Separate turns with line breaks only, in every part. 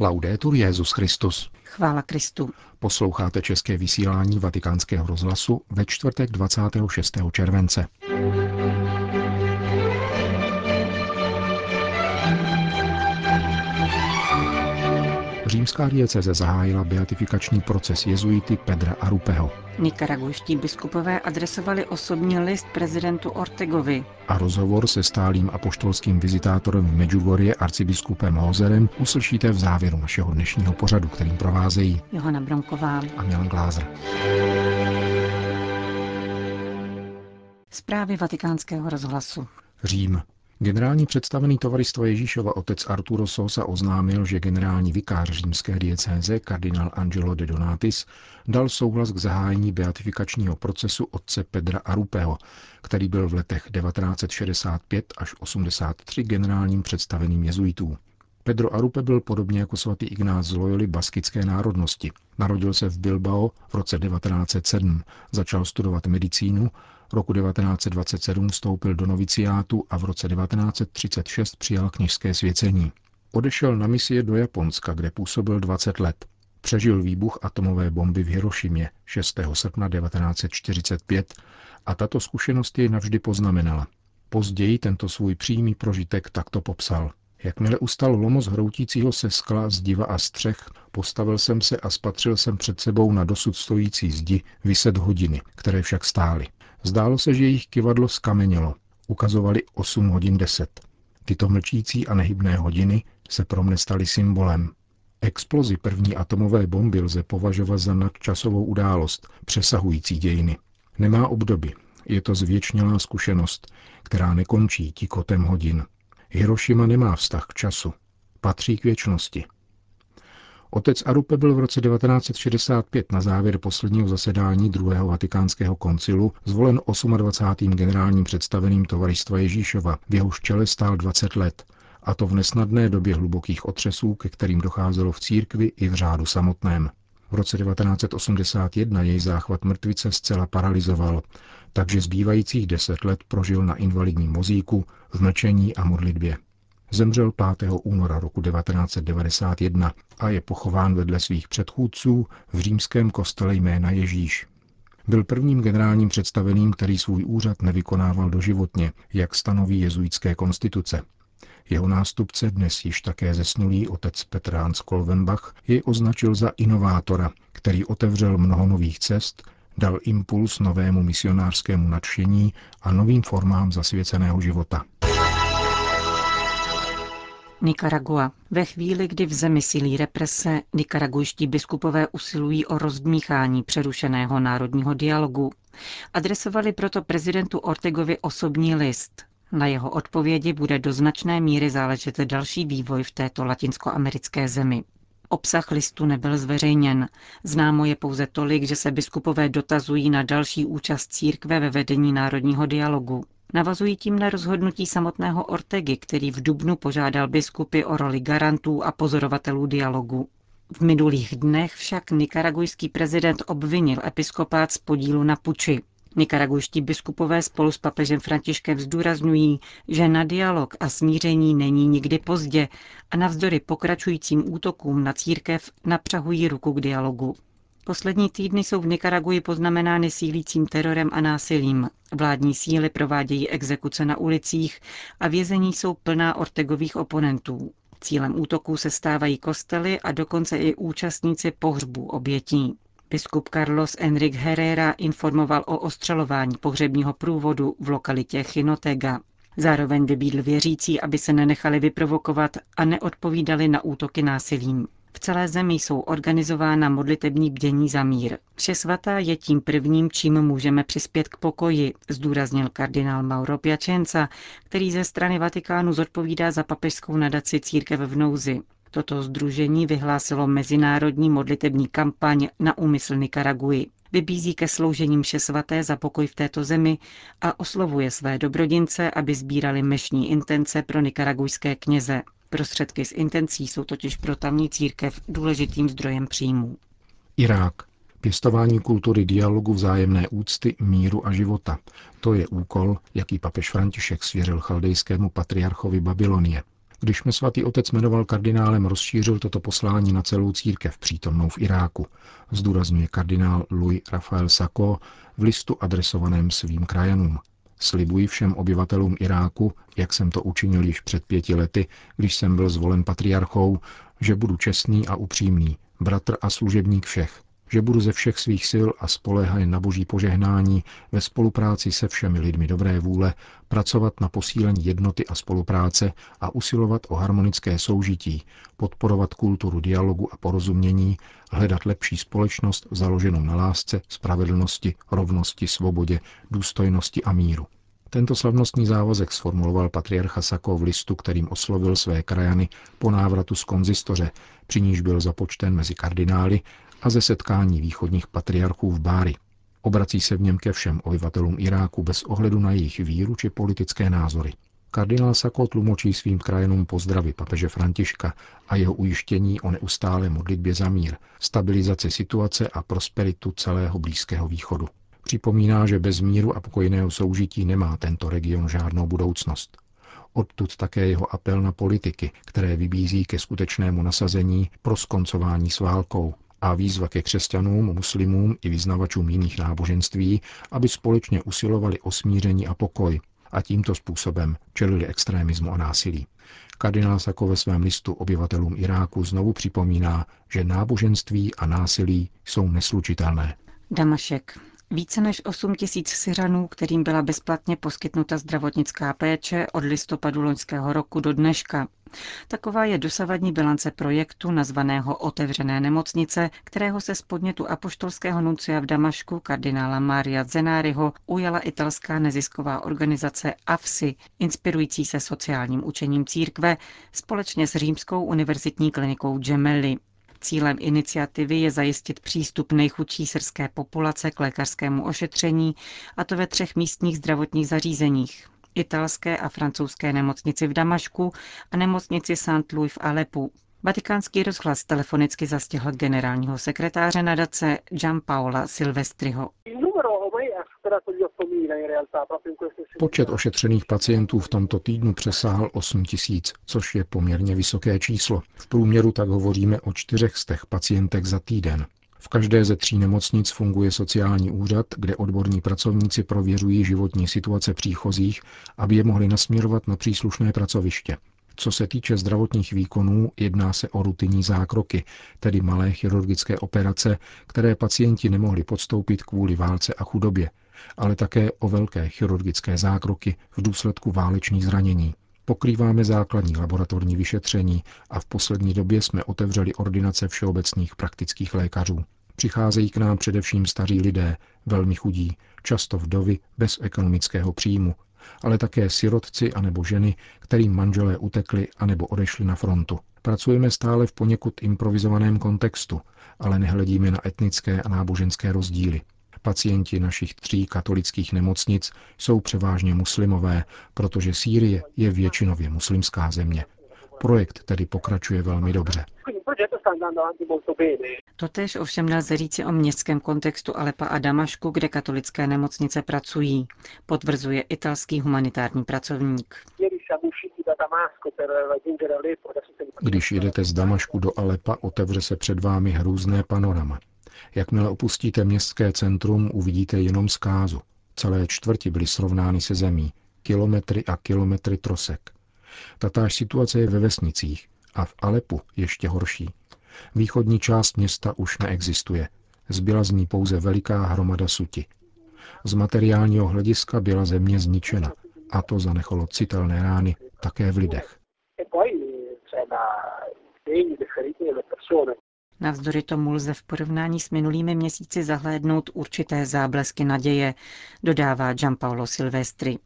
Laudetur Jezus Christus.
Chvála Kristu.
Posloucháte české vysílání Vatikánského rozhlasu ve čtvrtek 26. července. Římská dieceze zahájila beatifikační proces jezuity Pedra Arupeho.
Nikaragujští biskupové adresovali osobní list prezidentu Ortegovi.
A rozhovor se stálým apoštolským vizitátorem v Medjugorje arcibiskupem Hozerem uslyšíte v závěru našeho dnešního pořadu, kterým provázejí
Johana Bronková
a Milan Glázer.
Zprávy vatikánského rozhlasu.
Řím. Generální představený tovaristva Ježíšova otec Arturo Sosa oznámil, že generální vikář římské diecéze kardinál Angelo de Donatis dal souhlas k zahájení beatifikačního procesu otce Pedra Arupeho, který byl v letech 1965 až 83 generálním představeným jezuitů. Pedro Arupe byl podobně jako svatý Ignác z Loyoli baskické národnosti. Narodil se v Bilbao v roce 1907, začal studovat medicínu Roku 1927 vstoupil do noviciátu a v roce 1936 přijal kněžské svěcení. Odešel na misie do Japonska, kde působil 20 let. Přežil výbuch atomové bomby v Hirošimě 6. srpna 1945 a tato zkušenost jej navždy poznamenala. Později tento svůj přímý prožitek takto popsal. Jakmile ustal lomos hroutícího se skla, zdiva a střech, postavil jsem se a spatřil jsem před sebou na dosud stojící zdi vyset hodiny, které však stály. Zdálo se, že jejich kivadlo skamenělo. Ukazovali 8 hodin 10. Tyto mlčící a nehybné hodiny se pro mne staly symbolem. Explozi první atomové bomby lze považovat za nadčasovou událost, přesahující dějiny. Nemá obdoby. Je to zvěčnělá zkušenost, která nekončí tikotem hodin. Hiroshima nemá vztah k času. Patří k věčnosti. Otec Arupe byl v roce 1965 na závěr posledního zasedání druhého vatikánského koncilu zvolen 28. generálním představeným tovaristva Ježíšova, v jehož čele stál 20 let, a to v nesnadné době hlubokých otřesů, ke kterým docházelo v církvi i v řádu samotném. V roce 1981 jej záchvat mrtvice zcela paralizoval, takže zbývajících deset let prožil na invalidním vozíku v mlčení a modlitbě. Zemřel 5. února roku 1991 a je pochován vedle svých předchůdců v římském kostele jména Ježíš. Byl prvním generálním představeným, který svůj úřad nevykonával doživotně, jak stanoví jezuitské konstituce. Jeho nástupce, dnes již také zesnulý otec Petr Hans Kolvenbach, jej označil za inovátora, který otevřel mnoho nových cest, dal impuls novému misionářskému nadšení a novým formám zasvěceného života.
Nikaragua. Ve chvíli, kdy v zemi silí represe, nikaragujští biskupové usilují o rozdmíchání přerušeného národního dialogu. Adresovali proto prezidentu Ortegovi osobní list. Na jeho odpovědi bude do značné míry záležet další vývoj v této latinskoamerické zemi. Obsah listu nebyl zveřejněn. Známo je pouze tolik, že se biskupové dotazují na další účast církve ve vedení národního dialogu. Navazují tím na rozhodnutí samotného Ortegy, který v Dubnu požádal biskupy o roli garantů a pozorovatelů dialogu. V minulých dnech však nikaragujský prezident obvinil episkopát z podílu na puči. Nikaragujští biskupové spolu s papežem Františkem zdůrazňují, že na dialog a smíření není nikdy pozdě a navzdory pokračujícím útokům na církev napřahují ruku k dialogu. Poslední týdny jsou v Nikaraguji poznamenány sílícím terorem a násilím. Vládní síly provádějí exekuce na ulicích a vězení jsou plná Ortegových oponentů. Cílem útoků se stávají kostely a dokonce i účastníci pohřbů obětí. Biskup Carlos Enrique Herrera informoval o ostřelování pohřebního průvodu v lokalitě Chinotega. Zároveň vybídl věřící, aby se nenechali vyprovokovat a neodpovídali na útoky násilím. V celé zemi jsou organizována modlitební bdění za mír. Vše svatá je tím prvním, čím můžeme přispět k pokoji, zdůraznil kardinál Mauro Piacenza, který ze strany Vatikánu zodpovídá za papežskou nadaci Církev v nouzi. Toto združení vyhlásilo mezinárodní modlitební kampaň na úmysl Nikaraguji. Vybízí ke sloužení mše svaté za pokoj v této zemi a oslovuje své dobrodince, aby sbírali mešní intence pro nikaragujské kněze. Prostředky z intencí jsou totiž pro tamní církev důležitým zdrojem příjmů.
Irák. Pěstování kultury dialogu vzájemné úcty, míru a života. To je úkol, jaký papež František svěřil chaldejskému patriarchovi Babylonie. Když mě svatý otec jmenoval kardinálem, rozšířil toto poslání na celou církev přítomnou v Iráku, zdůrazňuje kardinál Louis Rafael Sako v listu adresovaném svým krajanům. Slibuji všem obyvatelům Iráku, jak jsem to učinil již před pěti lety, když jsem byl zvolen patriarchou, že budu čestný a upřímný, bratr a služebník všech, že budu ze všech svých sil a spoléhaje na boží požehnání ve spolupráci se všemi lidmi dobré vůle pracovat na posílení jednoty a spolupráce a usilovat o harmonické soužití, podporovat kulturu dialogu a porozumění, hledat lepší společnost založenou na lásce, spravedlnosti, rovnosti, svobodě, důstojnosti a míru. Tento slavnostní závazek sformuloval patriarcha Sako v listu, kterým oslovil své krajany po návratu z konzistoře, při níž byl započten mezi kardinály a ze setkání východních patriarchů v Bári. Obrací se v něm ke všem obyvatelům Iráku bez ohledu na jejich víru či politické názory. Kardinál Sako tlumočí svým krajenům pozdravy papeže Františka a jeho ujištění o neustále modlitbě za mír, stabilizaci situace a prosperitu celého Blízkého východu. Připomíná, že bez míru a pokojného soužití nemá tento region žádnou budoucnost. Odtud také jeho apel na politiky, které vybízí ke skutečnému nasazení pro skoncování s válkou, a výzva ke křesťanům, muslimům i vyznavačům jiných náboženství, aby společně usilovali o smíření a pokoj a tímto způsobem čelili extrémismu a násilí. Kardinál Sako ve svém listu obyvatelům Iráku znovu připomíná, že náboženství a násilí jsou neslučitelné.
Damašek. Více než 8 tisíc Syřanů, kterým byla bezplatně poskytnuta zdravotnická péče od listopadu loňského roku do dneška. Taková je dosavadní bilance projektu nazvaného Otevřené nemocnice, kterého se z podnětu apoštolského nuncia v Damašku kardinála Mária Zenáriho ujala italská nezisková organizace AFSI, inspirující se sociálním učením církve, společně s Římskou univerzitní klinikou Gemelli. Cílem iniciativy je zajistit přístup nejchudší syrské populace k lékařskému ošetření, a to ve třech místních zdravotních zařízeních italské a francouzské nemocnici v Damašku a nemocnici St. Louis v Alepu. Vatikánský rozhlas telefonicky zastihl generálního sekretáře nadace Paola Silvestriho.
Počet ošetřených pacientů v tomto týdnu přesáhl 8 tisíc, což je poměrně vysoké číslo. V průměru tak hovoříme o čtyřech z těch pacientek za týden. V každé ze tří nemocnic funguje sociální úřad, kde odborní pracovníci prověřují životní situace příchozích, aby je mohli nasměrovat na příslušné pracoviště. Co se týče zdravotních výkonů, jedná se o rutinní zákroky, tedy malé chirurgické operace, které pacienti nemohli podstoupit kvůli válce a chudobě, ale také o velké chirurgické zákroky v důsledku válečných zranění. Pokrýváme základní laboratorní vyšetření a v poslední době jsme otevřeli ordinace všeobecných praktických lékařů. Přicházejí k nám především staří lidé, velmi chudí, často vdovy bez ekonomického příjmu, ale také sirotci anebo ženy, kterým manželé utekli anebo odešli na frontu. Pracujeme stále v poněkud improvizovaném kontextu, ale nehledíme na etnické a náboženské rozdíly. Pacienti našich tří katolických nemocnic jsou převážně muslimové, protože Sýrie je většinově muslimská země. Projekt tedy pokračuje velmi dobře.
Totež ovšem nelze říci o městském kontextu Alepa a Damašku, kde katolické nemocnice pracují, potvrzuje italský humanitární pracovník.
Když jedete z Damašku do Alepa, otevře se před vámi hrůzné panorama. Jakmile opustíte městské centrum, uvidíte jenom zkázu. Celé čtvrti byly srovnány se zemí. Kilometry a kilometry trosek. Tatáž situace je ve vesnicích a v Alepu ještě horší. Východní část města už neexistuje. Zbyla z ní pouze veliká hromada suti. Z materiálního hlediska byla země zničena a to zanechalo citelné rány také v lidech.
Navzdory tomu lze v porovnání s minulými měsíci zahlédnout určité záblesky naděje, dodává Giampaolo Silvestri.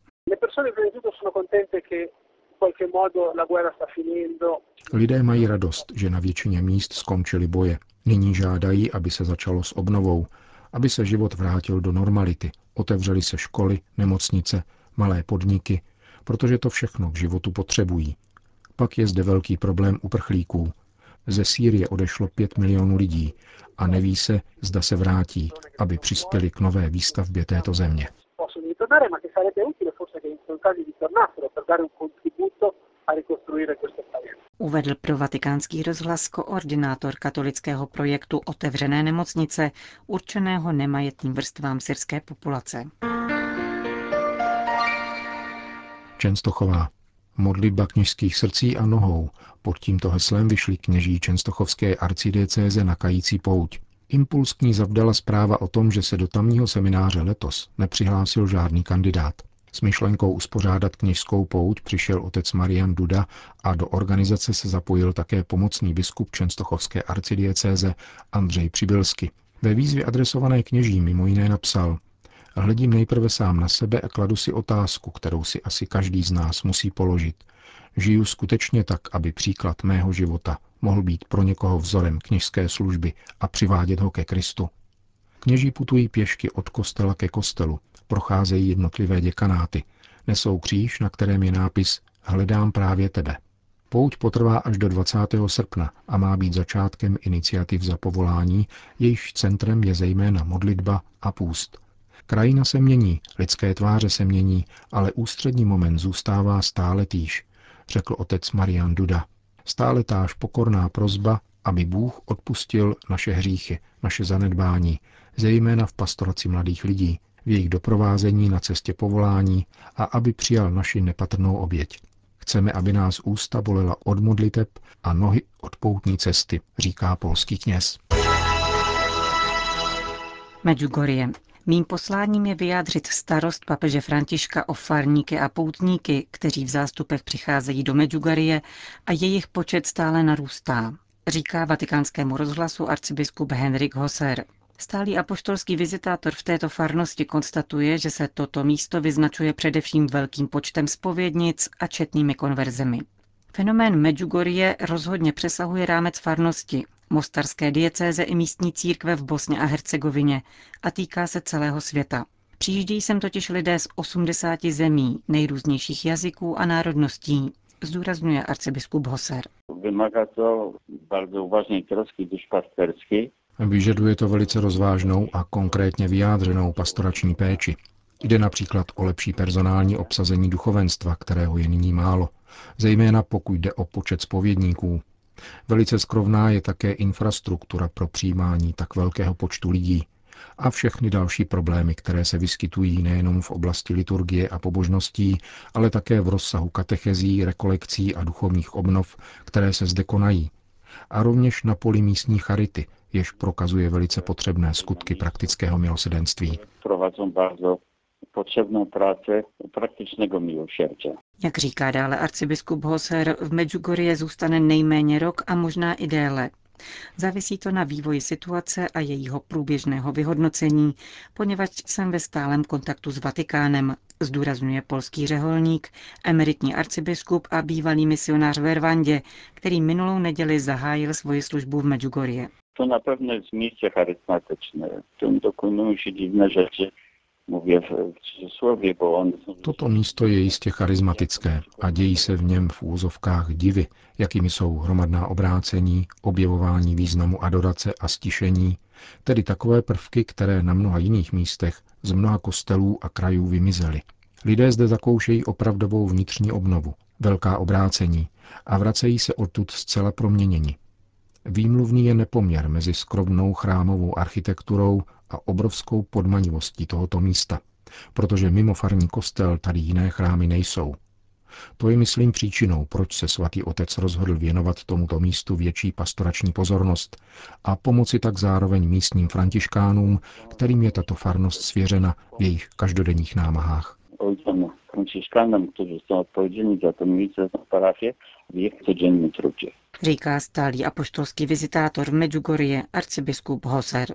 Lidé mají radost, že na většině míst skončily boje. Nyní žádají, aby se začalo s obnovou, aby se život vrátil do normality. Otevřely se školy, nemocnice, malé podniky, protože to všechno k životu potřebují. Pak je zde velký problém uprchlíků. Ze Sýrie odešlo 5 milionů lidí a neví se, zda se vrátí, aby přispěli k nové výstavbě této země
Uvedl pro vatikánský rozhlas koordinátor katolického projektu Otevřené nemocnice, určeného nemajetným vrstvám syrské populace.
Čenstochová. Modlitba kněžských srdcí a nohou. Pod tímto heslem vyšli kněží Čenstochovské arcidiecéze na kající pouť. Impuls k ní zavdala zpráva o tom, že se do tamního semináře letos nepřihlásil žádný kandidát. S myšlenkou uspořádat kněžskou pouť přišel otec Marian Duda a do organizace se zapojil také pomocný biskup Čenstochovské arcidiecéze Andřej Přibylsky. Ve výzvě adresované kněží mimo jiné napsal Hledím nejprve sám na sebe a kladu si otázku, kterou si asi každý z nás musí položit. Žiju skutečně tak, aby příklad mého života mohl být pro někoho vzorem kněžské služby a přivádět ho ke Kristu. Kněží putují pěšky od kostela ke kostelu, procházejí jednotlivé děkanáty, nesou kříž, na kterém je nápis Hledám právě tebe. Pouť potrvá až do 20. srpna a má být začátkem iniciativ za povolání, jejíž centrem je zejména modlitba a půst. Krajina se mění, lidské tváře se mění, ale ústřední moment zůstává stále týž, řekl otec Marian Duda. Stále táž pokorná prozba, aby Bůh odpustil naše hříchy, naše zanedbání, zejména v pastoraci mladých lidí, v jejich doprovázení na cestě povolání a aby přijal naši nepatrnou oběť. Chceme, aby nás ústa bolela od modliteb a nohy od poutní cesty, říká polský kněz.
Medjugorje. Mým posláním je vyjádřit starost papeže Františka o farníky a poutníky, kteří v zástupech přicházejí do Medjugorje a jejich počet stále narůstá, říká vatikánskému rozhlasu arcibiskup Henrik Hosser. Stálý apoštolský vizitátor v této farnosti konstatuje, že se toto místo vyznačuje především velkým počtem spovědnic a četnými konverzemi. Fenomén Medjugorje rozhodně přesahuje rámec farnosti, mostarské diecéze i místní církve v Bosně a Hercegovině a týká se celého světa. Přijíždějí sem totiž lidé z 80 zemí, nejrůznějších jazyků a národností, zdůrazňuje arcibiskup Hoser.
Vymaga to bardzo uważnej troski duszpasterskiej,
Vyžaduje to velice rozvážnou a konkrétně vyjádřenou pastorační péči. Jde například o lepší personální obsazení duchovenstva, kterého je nyní málo, zejména pokud jde o počet spovědníků. Velice skrovná je také infrastruktura pro přijímání tak velkého počtu lidí a všechny další problémy, které se vyskytují nejenom v oblasti liturgie a pobožností, ale také v rozsahu katechezí, rekolekcí a duchovních obnov, které se zde konají, a rovněž na poli místní charity, jež prokazuje velice potřebné skutky praktického milosedenství.
Potrzebną pracę praktycznego miłosierdzia.
Jak říká dále arcibiskup Hoser, v Medjugorje zůstane nejméně rok a možná i déle. Závisí to na vývoji situace a jejího průběžného vyhodnocení, poněvadž jsem ve stálem kontaktu s Vatikánem, zdůrazňuje polský řeholník, emeritní arcibiskup a bývalý misionář v Rwandě, který minulou neděli zahájil svoji službu v Medjugorje.
To na pewno jest miejsce charyzmatyczne. Tu dokonują się dziwne rzeczy. Są...
Toto místo je jistě charismatické a dějí se v něm v úzovkách divy, jakými jsou hromadná obrácení, objevování významu adorace a stišení, tedy takové prvky, které na mnoha jiných místech z mnoha kostelů a krajů vymizely. Lidé zde zakoušejí opravdovou vnitřní obnovu, velká obrácení a vracejí se odtud zcela proměněni. Výmluvný je nepoměr mezi skromnou chrámovou architekturou a obrovskou podmanivostí tohoto místa, protože mimo farní kostel tady jiné chrámy nejsou. To je, myslím, příčinou, proč se svatý otec rozhodl věnovat tomuto místu větší pastorační pozornost a pomoci tak zároveň místním františkánům, kterým je tato farnost svěřena v jejich každodenních námahách.
ojcom franciszkanom, którzy są odpowiedzialni za tę miejsce, za parafię w ich codziennym trudzie.
Říká stálý apoštolský vizitátor v Medjugorje arcibiskup Hoser.